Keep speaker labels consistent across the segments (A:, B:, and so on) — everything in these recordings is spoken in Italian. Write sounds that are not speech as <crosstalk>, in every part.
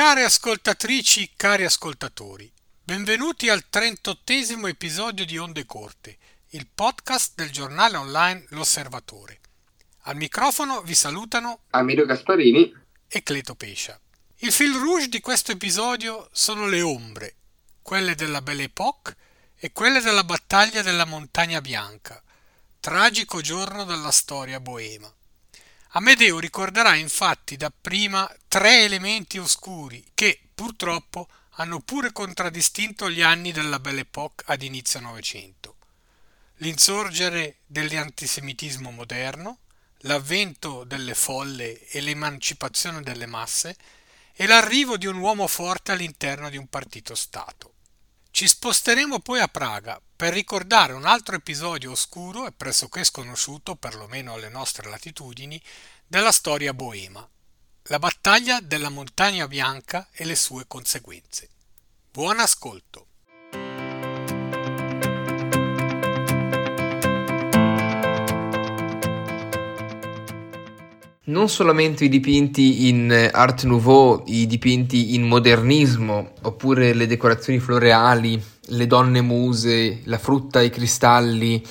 A: Care ascoltatrici, cari ascoltatori, benvenuti al 38 episodio di Onde Corte, il podcast del giornale online L'Osservatore. Al microfono vi salutano
B: Amiro Gasparini
A: e Cleto Pescia. Il fil rouge di questo episodio sono le ombre, quelle della Belle Époque e quelle della battaglia della Montagna Bianca, tragico giorno della storia boema. Amedeo ricorderà infatti dapprima tre elementi oscuri che, purtroppo, hanno pure contraddistinto gli anni della Belle Époque ad inizio Novecento. L'insorgere dell'antisemitismo moderno, l'avvento delle folle e l'emancipazione delle masse e l'arrivo di un uomo forte all'interno di un partito Stato. Ci sposteremo poi a Praga per ricordare un altro episodio oscuro e pressoché sconosciuto, perlomeno alle nostre latitudini, della storia boema, la battaglia della Montagna Bianca e le sue conseguenze. Buon ascolto!
C: Non solamente i dipinti in Art Nouveau, i dipinti in modernismo, oppure le decorazioni floreali, le donne muse, la frutta ai cristalli,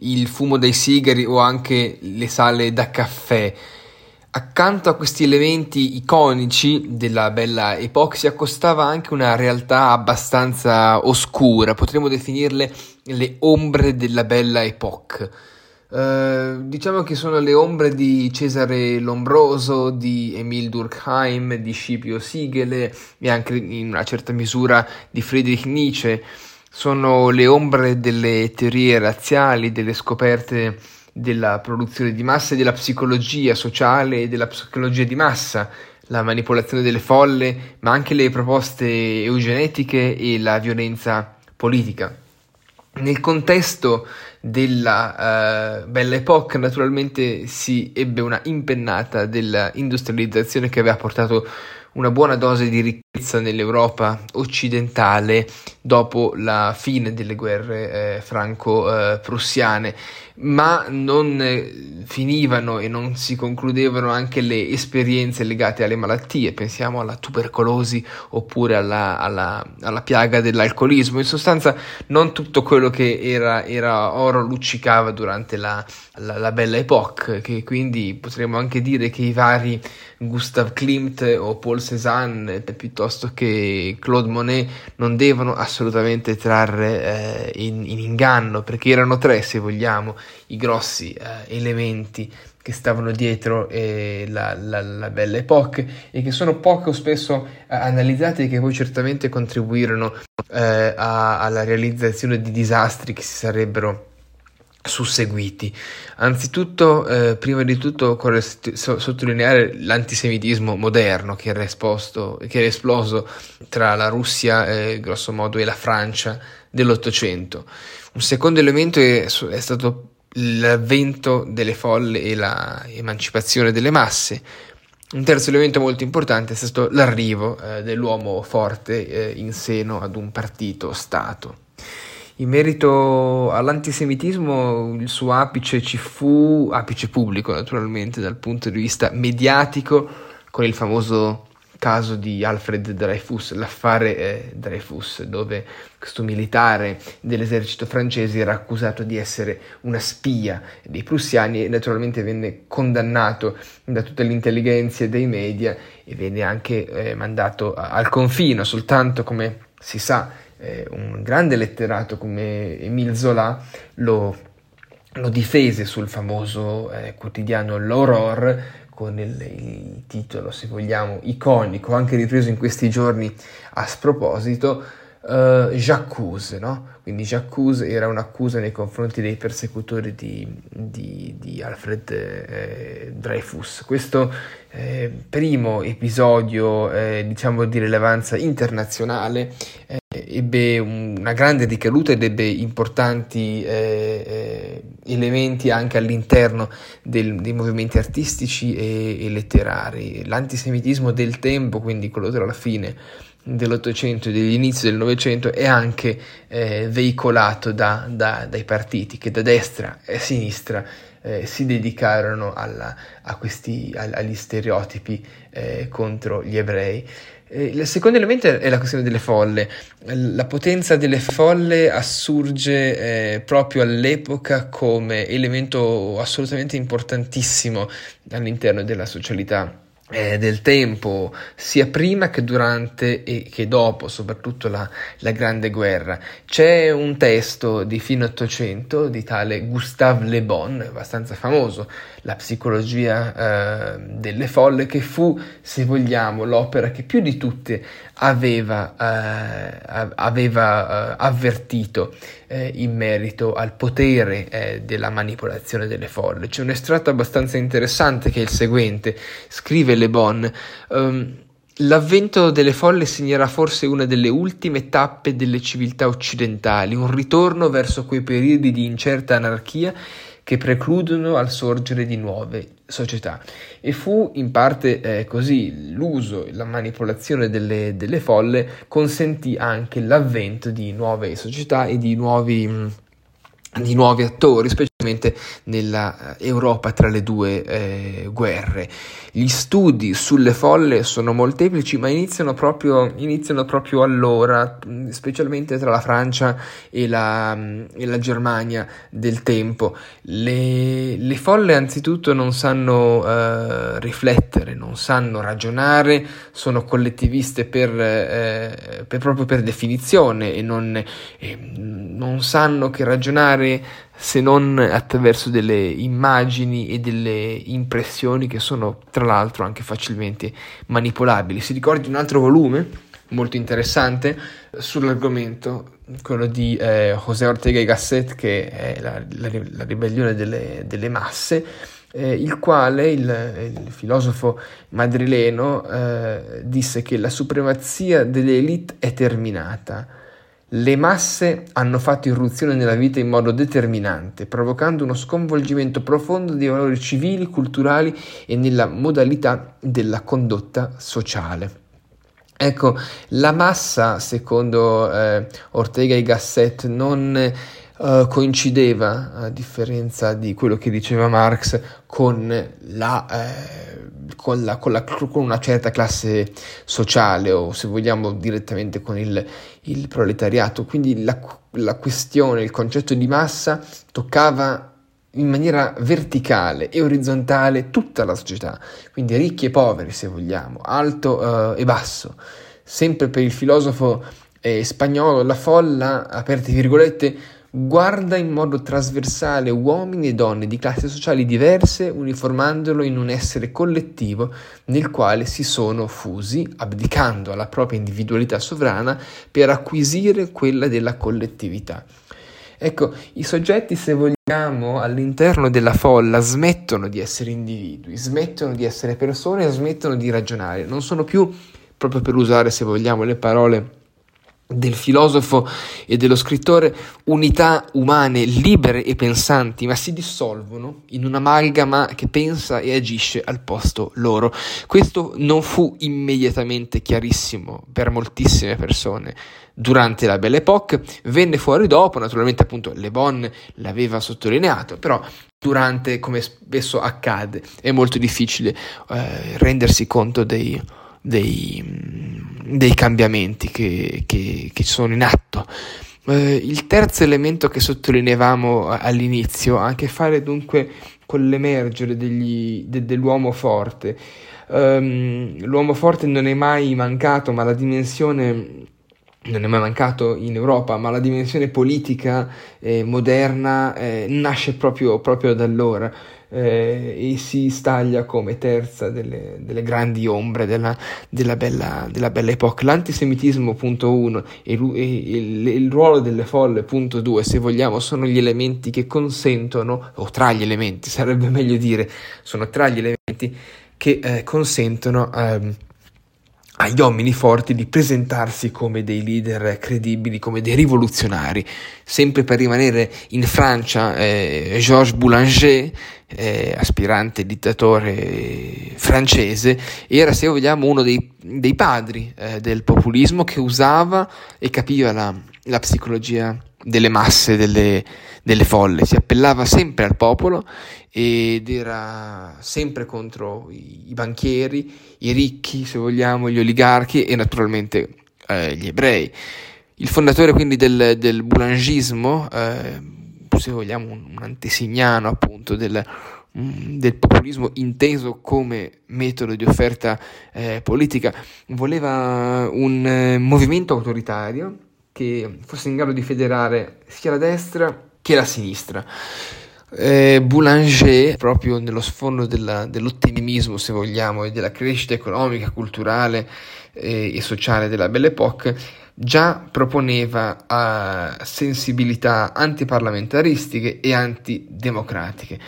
C: il fumo dei sigari o anche le sale da caffè. Accanto a questi elementi iconici della bella epoca si accostava anche una realtà abbastanza oscura, potremmo definirle le ombre della bella epoca Uh, diciamo che sono le ombre di Cesare Lombroso, di Emile Durkheim, di Scipio Sigele e anche in una certa misura di Friedrich Nietzsche. Sono le ombre delle teorie razziali, delle scoperte della produzione di massa e della psicologia sociale e della psicologia di massa, la manipolazione delle folle, ma anche le proposte eugenetiche e la violenza politica. Nel contesto della uh, Belle Époque naturalmente si ebbe una impennata dell'industrializzazione che aveva portato una buona dose di ricchezza nell'Europa occidentale dopo la fine delle guerre eh, franco-prussiane, ma non eh, finivano e non si concludevano anche le esperienze legate alle malattie, pensiamo alla tubercolosi oppure alla, alla, alla piaga dell'alcolismo, in sostanza non tutto quello che era, era oro luccicava durante la, la, la Bella Époque, che quindi potremmo anche dire che i vari Gustav Klimt o Paul Cézanne piuttosto che Claude Monet non devono assolutamente trarre eh, in, in, inganno perché erano tre se vogliamo i grossi eh, elementi che stavano dietro eh, la, la, la, Belle Époque e che sono poco spesso eh, analizzati e che poi certamente contribuirono eh, a, alla realizzazione di disastri che si sarebbero susseguiti. Anzitutto, eh, prima di tutto, occorre sottolineare l'antisemitismo moderno che era, esposto, che era esploso tra la Russia, eh, grosso modo, e la Francia dell'Ottocento. Un secondo elemento è, è stato l'avvento delle folle e l'emancipazione delle masse. Un terzo elemento molto importante è stato l'arrivo eh, dell'uomo forte eh, in seno ad un partito Stato. In merito all'antisemitismo, il suo apice ci fu, apice pubblico naturalmente dal punto di vista mediatico, con il famoso caso di Alfred Dreyfus, l'affare eh, Dreyfus, dove questo militare dell'esercito francese era accusato di essere una spia dei prussiani e naturalmente venne condannato da tutte le intelligenze dei media e venne anche eh, mandato al confino, soltanto come si sa eh, un grande letterato come Emile Zola lo, lo difese sul famoso eh, quotidiano L'Aurore con il, il, titolo, se vogliamo, iconico, anche ripreso in questi giorni a sproposito, uh, J'accuse, no? Quindi J'accuse era un'accusa nei confronti dei persecutori di, di, di Alfred eh, Dreyfus. Questo eh, primo episodio, eh, diciamo di rilevanza internazionale, eh, ebbe una grande ricaduta ed ebbe importanti eh, eh, elementi anche all'interno del, dei movimenti artistici e, e letterari. L'antisemitismo del tempo, quindi quello tra la fine dell'Ottocento e degli inizi del Novecento è anche eh, veicolato da, da, dai partiti che da destra e sinistra eh, si dedicarono alla, questi, agli stereotipi eh, contro gli ebrei. Il secondo elemento è la questione delle folle. La potenza delle folle assurge eh, proprio all'epoca come elemento assolutamente importantissimo all'interno della socialità eh, del tempo, sia prima che durante e che dopo, soprattutto la, la, Grande Guerra. C'è un testo di fine Ottocento di tale Gustave Le Bon, abbastanza famoso, La psicologia eh, delle folle, che fu, se vogliamo, l'opera che più di tutte aveva, eh, aveva eh, avvertito eh, in merito al potere eh, della manipolazione delle folle. C'è un estratto abbastanza interessante che è il seguente, scrive Le Bon. Um, L'avvento delle folle segnerà forse una delle ultime tappe delle civiltà occidentali, un ritorno verso quei periodi di incerta anarchia che precludono al sorgere di nuove società. E fu in parte eh, così l'uso, la manipolazione delle, delle, folle consentì anche l'avvento di nuove società e di nuovi, di nuovi attori, nella eh, Europa tra le due eh, guerre. Gli studi sulle folle sono molteplici, ma iniziano proprio, iniziano proprio allora, specialmente tra la Francia e la, e la Germania del tempo. Le, le, folle anzitutto non sanno uh, riflettere, non sanno ragionare, sono collettiviste per, eh, per proprio per definizione e non, eh, non sanno che ragionare se non attraverso delle immagini e delle impressioni che sono tra l'altro anche facilmente manipolabili. Si ricordi un altro volume molto interessante sull'argomento, quello di eh, José Ortega y Gasset, che è la, la, la ribellione delle, delle masse, eh, il quale il, il filosofo madrileno eh, disse che la supremazia delle elite è terminata le masse hanno fatto irruzione nella vita in modo determinante, provocando uno sconvolgimento profondo dei valori civili, culturali e nella modalità della condotta sociale. Ecco, la massa, secondo eh, Ortega y Gasset, non Uh, coincideva, a differenza di quello che diceva Marx, con, la, eh, con, la, con, la, con, una certa classe sociale o se vogliamo direttamente con il, il proletariato. Quindi la, la questione, il concetto di massa toccava in maniera verticale e orizzontale tutta la società, quindi ricchi e poveri se vogliamo, alto uh, e basso. Sempre per il filosofo eh, spagnolo la folla, aperte virgolette, guarda in modo trasversale uomini e donne di classi sociali diverse, uniformandolo in un essere collettivo nel quale si sono fusi, abdicando alla propria individualità sovrana per acquisire quella della collettività. Ecco, i soggetti, se vogliamo, all'interno della folla smettono di essere individui, smettono di essere persone, smettono di ragionare, non sono più, proprio per usare, se vogliamo, le parole del filosofo e dello scrittore unità umane libere e pensanti, ma si dissolvono in un'amalgama che pensa e agisce al posto loro. Questo non fu immediatamente chiarissimo per moltissime persone durante la Belle Époque, venne fuori dopo, naturalmente appunto Le Bon l'aveva sottolineato, però durante, come spesso accade, è molto difficile eh, rendersi conto dei dei, dei cambiamenti che, che, che, sono in atto. Eh, il terzo elemento che sottolineavamo all'inizio ha a che fare dunque con l'emergere degli, de, dell'uomo forte. Um, l'uomo forte non è mai mancato, ma la dimensione non è mai mancato in Europa, ma la dimensione politica eh, moderna eh, nasce proprio, proprio da allora eh, e si staglia come terza delle, delle grandi ombre della, della, bella, della, bella, epoca. L'antisemitismo, punto uno, e, e il, il, ruolo delle folle, punto due, se vogliamo, sono gli elementi che consentono, o tra gli elementi, sarebbe meglio dire, sono tra gli elementi che eh, consentono... Ehm, agli uomini forti di presentarsi come dei leader credibili, come dei rivoluzionari. Sempre per rimanere in Francia, eh, Georges Boulanger, eh, aspirante dittatore francese, era, se vogliamo, uno dei, dei padri eh, del populismo che usava e capiva la, la psicologia delle masse, delle, delle folle, si appellava sempre al popolo ed era sempre contro i, banchieri, i ricchi, se vogliamo, gli oligarchi e naturalmente eh, gli ebrei. Il fondatore quindi del, del boulangismo, eh, se vogliamo un, un antesignano appunto del, mm, del, populismo inteso come metodo di offerta eh, politica, voleva un eh, movimento autoritario che fosse in grado di federare sia la destra che la sinistra. Eh, Boulanger, proprio nello sfondo della, dell'ottimismo, se vogliamo, e della crescita economica, culturale eh, e sociale della Belle Époque, già proponeva uh, sensibilità antiparlamentaristiche e antidemocratiche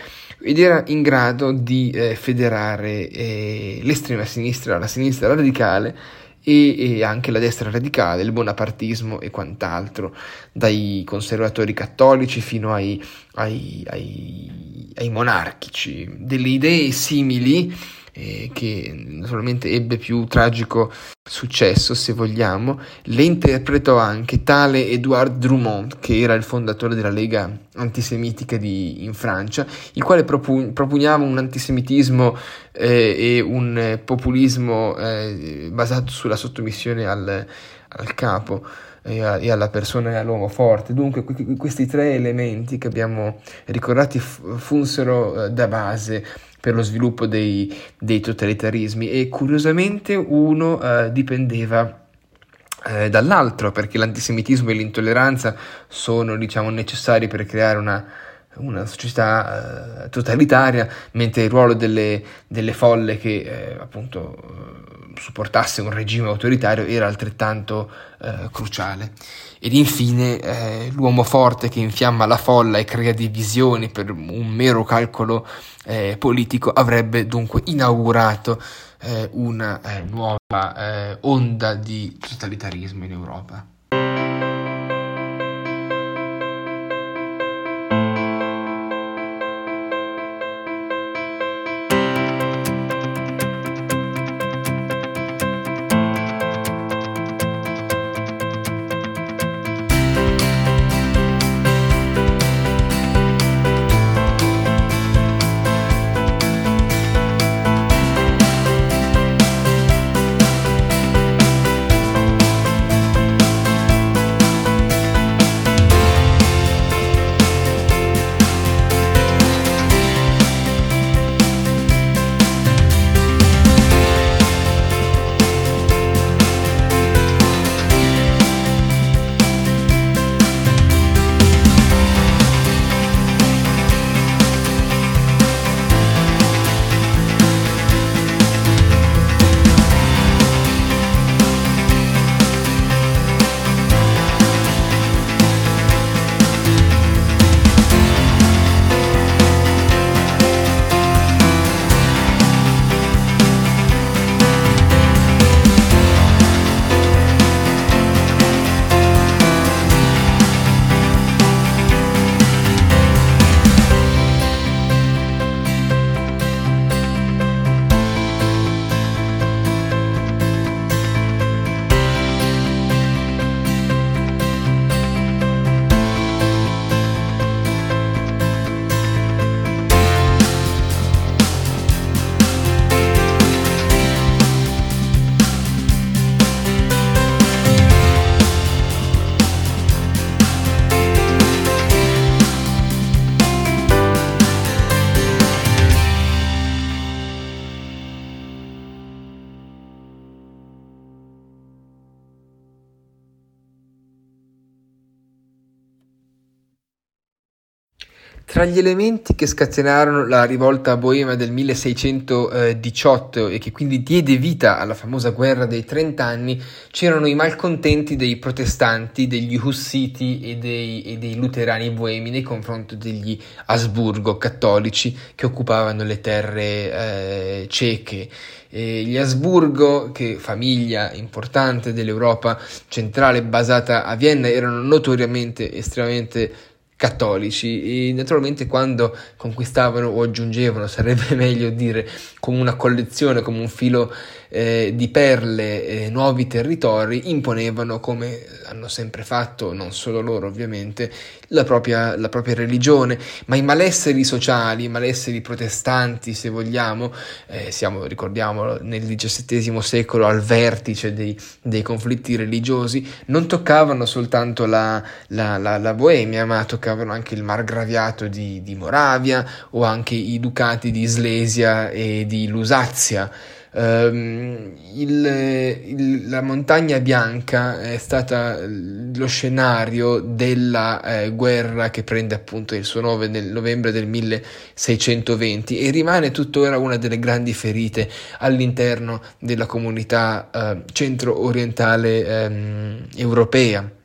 C: ed era in grado di eh, federare eh, l'estrema sinistra, la sinistra radicale e, e, anche la destra radicale, il bonapartismo e quant'altro, dai conservatori cattolici fino ai, ai, ai, ai monarchici, delle idee simili eh, che naturalmente ebbe più tragico successo, se vogliamo, le interpretò anche tale Edouard Drummond, che era il fondatore della Lega antisemitica di, in Francia, il quale propu- propugnava un antisemitismo eh, e un populismo eh, basato sulla sottomissione al, al capo e, a, e, alla persona e all'uomo forte. Dunque questi tre elementi che abbiamo ricordati f- funsero eh, da base per lo sviluppo dei, dei totalitarismi e curiosamente uno eh, dipendeva eh, dall'altro perché l'antisemitismo e l'intolleranza sono diciamo necessari per creare una, una società eh, totalitaria mentre il ruolo delle, delle folle che eh, appunto supportasse un regime autoritario era altrettanto eh, cruciale. Ed infine eh, l'uomo forte che infiamma la folla e crea divisioni per un mero calcolo eh, politico avrebbe dunque inaugurato eh, una eh, nuova eh, onda di totalitarismo in Europa. Tra gli elementi che scatenarono la rivolta boema del 1618 e che quindi diede vita alla famosa guerra dei trent'anni c'erano i malcontenti dei protestanti, degli Hussiti e dei, e dei luterani boemi nei confronti degli Asburgo cattolici che occupavano le terre eh, ceche. E gli Asburgo, che famiglia importante dell'Europa centrale basata a Vienna, erano notoriamente estremamente cattolici. E naturalmente quando conquistavano o aggiungevano, sarebbe <laughs> meglio dire come una collezione, come un filo eh, di perle eh, nuovi territori, imponevano come hanno sempre fatto, non solo loro ovviamente, la propria, la propria religione, ma i malesseri sociali, i malesseri protestanti se vogliamo, eh, siamo, ricordiamolo, nel XVII secolo al vertice dei, dei conflitti religiosi, non toccavano soltanto la, la, la, Boemia, ma toccavano anche il margraviato di, di Moravia o anche i ducati di Slesia e di Lusazia. Um, il, il, la montagna bianca è stata lo scenario della eh, guerra che prende appunto il suo nome nel novembre del 1620 e rimane tuttora una delle grandi ferite all'interno della comunità eh, centro-orientale ehm, europea.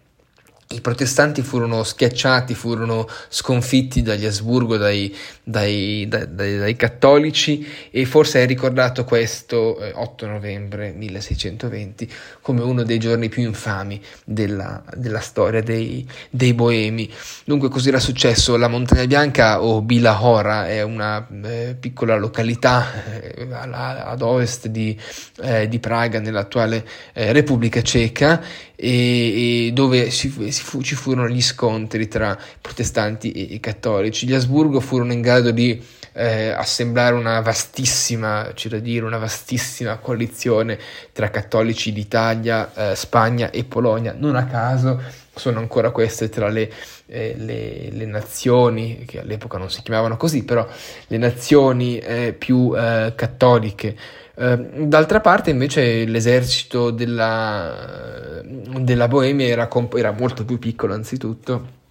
C: I protestanti furono schiacciati, furono sconfitti dagli Asburgo, dai, dai, dai, dai cattolici e forse è ricordato questo eh, 8 novembre 1620 come uno dei giorni più infami della, della storia dei, dei, Boemi. Dunque così era successo. La Montagna Bianca o Bilahora è una eh, piccola località eh, ad ovest di, eh, di Praga nell'attuale eh, Repubblica Ceca e, e dove si, si fu, ci furono gli scontri tra protestanti e, e, cattolici. Gli Asburgo furono in grado di eh, assemblare una vastissima, c'è da dire, una vastissima coalizione tra cattolici d'Italia, eh, Spagna e Polonia. Non a caso sono ancora queste tra le, eh, le, le, nazioni, che all'epoca non si chiamavano così, però le nazioni eh, più eh, cattoliche d'altra parte invece l'esercito della, della Boemia era, comp- era, molto più piccolo anzitutto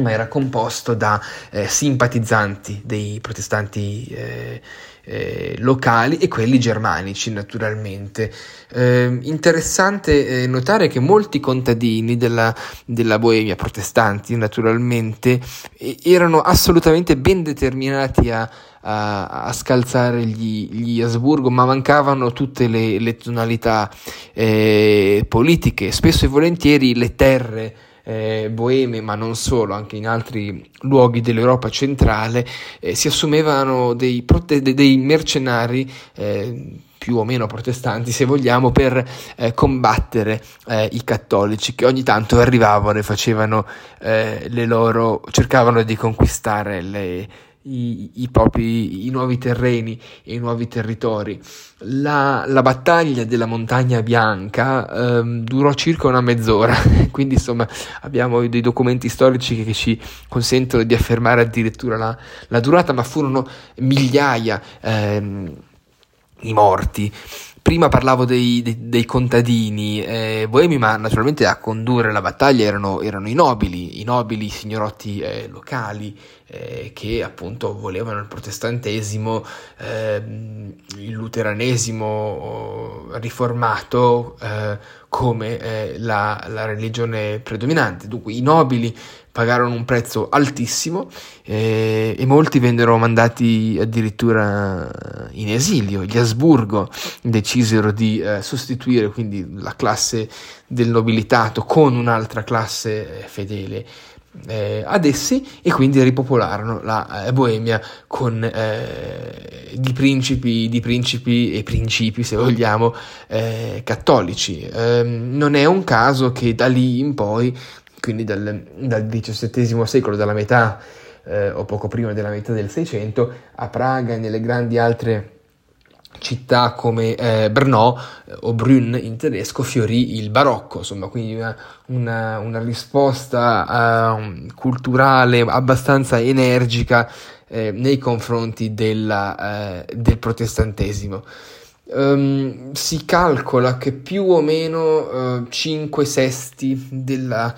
C: ma era composto da eh, simpatizzanti dei protestanti eh, eh, locali e quelli germanici naturalmente. Eh, interessante eh, notare che molti contadini della, della Boemia, protestanti naturalmente, erano assolutamente ben determinati a, a, a scalzare gli, gli, Asburgo, ma mancavano tutte le, le tonalità eh, politiche, spesso e volentieri le terre eh, boeme, ma non solo, anche in altri luoghi dell'Europa centrale, eh, si assumevano dei, prote- dei mercenari eh, più o meno protestanti, se vogliamo, per eh, combattere eh, i cattolici che ogni tanto arrivavano e facevano eh, le loro, cercavano di conquistare le, i, i, propri i nuovi terreni e i nuovi territori. La, la battaglia della Montagna Bianca ehm, durò circa una mezz'ora, <laughs> quindi insomma abbiamo dei documenti storici che, che ci consentono di affermare addirittura la, la durata, ma furono migliaia ehm, i morti. Prima parlavo dei, dei, dei contadini eh, boemi, ma naturalmente a condurre la battaglia erano, erano i nobili, i nobili signorotti eh, locali eh, che appunto volevano il protestantesimo, ehm, il luteranesimo riformato eh, come eh, la, la religione predominante. Dunque i nobili pagarono un prezzo altissimo eh, e molti vennero mandati addirittura in esilio. Gli Asburgo decisero di eh, sostituire quindi la classe del nobilitato con un'altra classe eh, fedele eh, ad essi e quindi ripopolarono la eh, Boemia con eh, di, principi, di principi e principi, se vogliamo, eh, cattolici. Ehm, non è un caso che da lì in poi quindi dal, dal XVII secolo, dalla metà eh, o poco prima della metà del Seicento, a Praga e nelle grandi altre città come eh, Brno eh, o Brünn in tedesco fiorì il barocco, insomma, quindi una, una, una risposta uh, culturale abbastanza energica eh, nei confronti della, eh, del protestantesimo. Um, si calcola che più o meno uh, 5 sesti della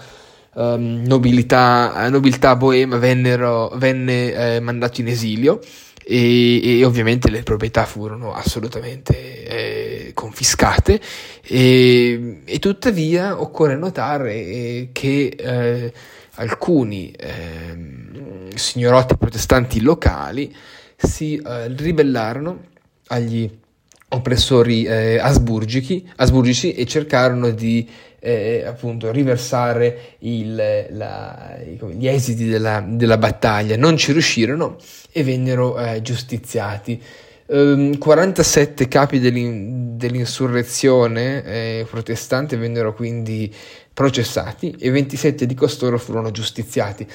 C: um, nobiltà, nobiltà boema vennero, venne eh, mandato in esilio e, e, ovviamente le proprietà furono assolutamente eh, confiscate. E, e, tuttavia occorre notare eh, che eh, alcuni ehm, signorotti protestanti locali si eh, ribellarono agli oppressori eh, asburgici, asburgici e cercarono di eh, appunto riversare il, la, gli esiti della, della, battaglia. Non ci riuscirono e vennero eh, giustiziati. Um, ehm, 47 capi dell'in, dell'insurrezione eh, protestante vennero quindi processati e 27 di costoro furono giustiziati.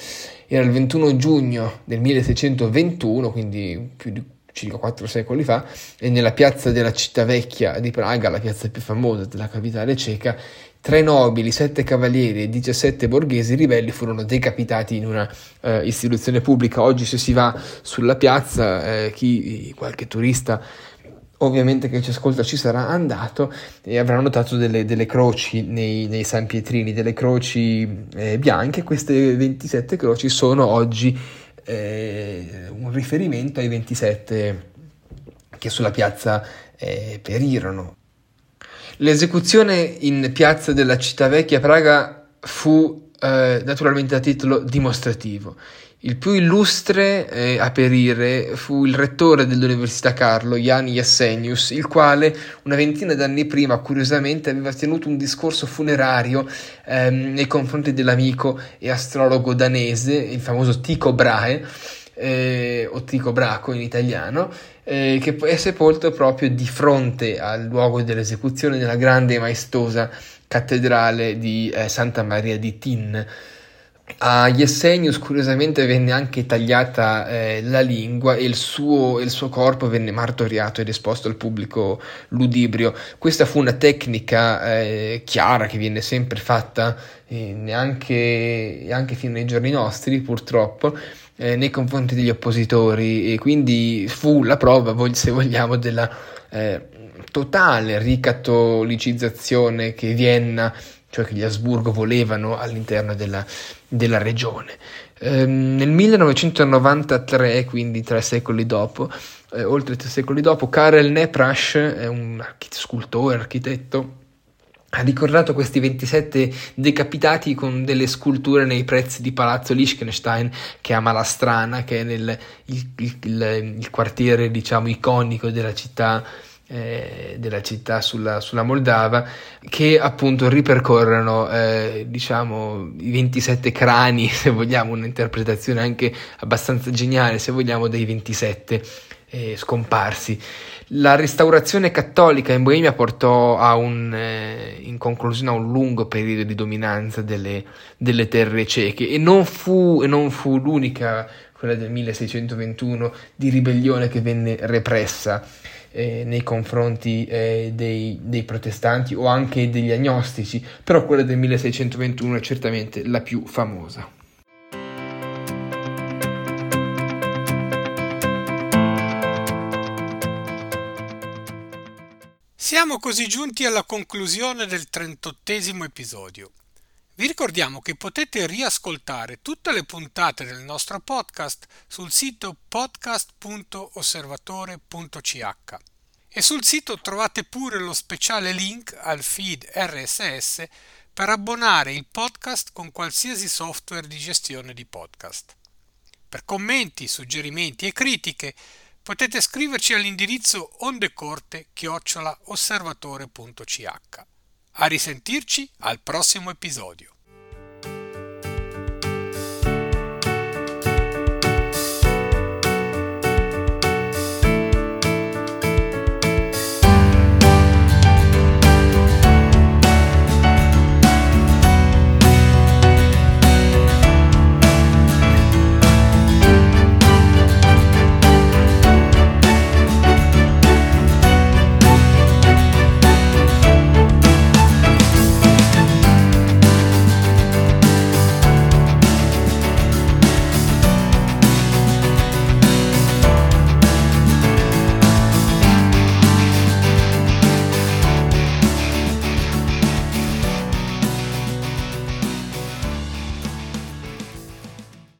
C: Era il 21 giugno del 1621, quindi più di circa quattro secoli fa, e nella piazza della città vecchia di Praga, la piazza più famosa della capitale ceca, tre nobili, sette cavalieri e 17 borghesi ribelli furono decapitati in una eh, istituzione pubblica. Oggi se si va sulla piazza, eh, chi, qualche turista ovviamente che ci ascolta ci sarà andato e avrà notato delle, delle croci nei, nei, San Pietrini, delle croci eh, bianche. Queste 27 croci sono oggi eh, un riferimento ai 27 che sulla piazza eh, perirono. L'esecuzione in piazza della città vecchia Praga fu eh, naturalmente a titolo dimostrativo. Il più illustre eh, a perire fu il rettore dell'Università Carlo, Jan Jassenius, il quale una ventina d'anni prima, curiosamente, aveva tenuto un discorso funerario ehm, nei confronti dell'amico e astrologo danese, il famoso Tycho Brahe, eh, o Tycho Braco in italiano, eh, che è sepolto proprio di fronte al luogo dell'esecuzione nella grande e maestosa cattedrale di eh, Santa Maria di Tin. A Jessenius curiosamente venne anche tagliata eh, la lingua e il suo, il suo, corpo venne martoriato ed esposto al pubblico ludibrio. Questa fu una tecnica eh, chiara che viene sempre fatta eh, neanche, anche fino ai giorni nostri purtroppo eh, nei confronti degli oppositori e quindi fu la prova, se vogliamo, della eh, totale ricattolicizzazione che Vienna cioè che gli Asburgo volevano all'interno della, della regione. Ehm, nel 1993, quindi tre secoli dopo, eh, oltre tre secoli dopo, Karel Neprash, è un archit- scultore, architetto, ha ricordato questi 27 decapitati con delle sculture nei prezzi di Palazzo Liechtenstein, che è a Malastrana, che è nel, il, il, il, quartiere diciamo iconico della città eh, della città sulla, sulla, Moldava che appunto ripercorrono eh, diciamo i 27 crani <laughs> se vogliamo un'interpretazione anche abbastanza geniale se vogliamo dei 27 eh, scomparsi la restaurazione cattolica in Boemia portò un, eh, in conclusione a un lungo periodo di dominanza delle, delle terre ceche e non, fu, e non fu l'unica quella del 1621 di ribellione che venne repressa eh, nei confronti eh, dei, dei, protestanti o anche degli agnostici, però quella del 1621 è certamente la più famosa.
A: Siamo così giunti alla conclusione del 38 episodio. Vi ricordiamo che potete riascoltare tutte le puntate del nostro podcast sul sito podcast.osservatore.ch e sul sito trovate pure lo speciale link al feed RSS per abbonare il podcast con qualsiasi software di gestione di podcast. Per commenti, suggerimenti e critiche potete scriverci all'indirizzo ondecorte-osservatore.ch. A risentirci al prossimo episodio.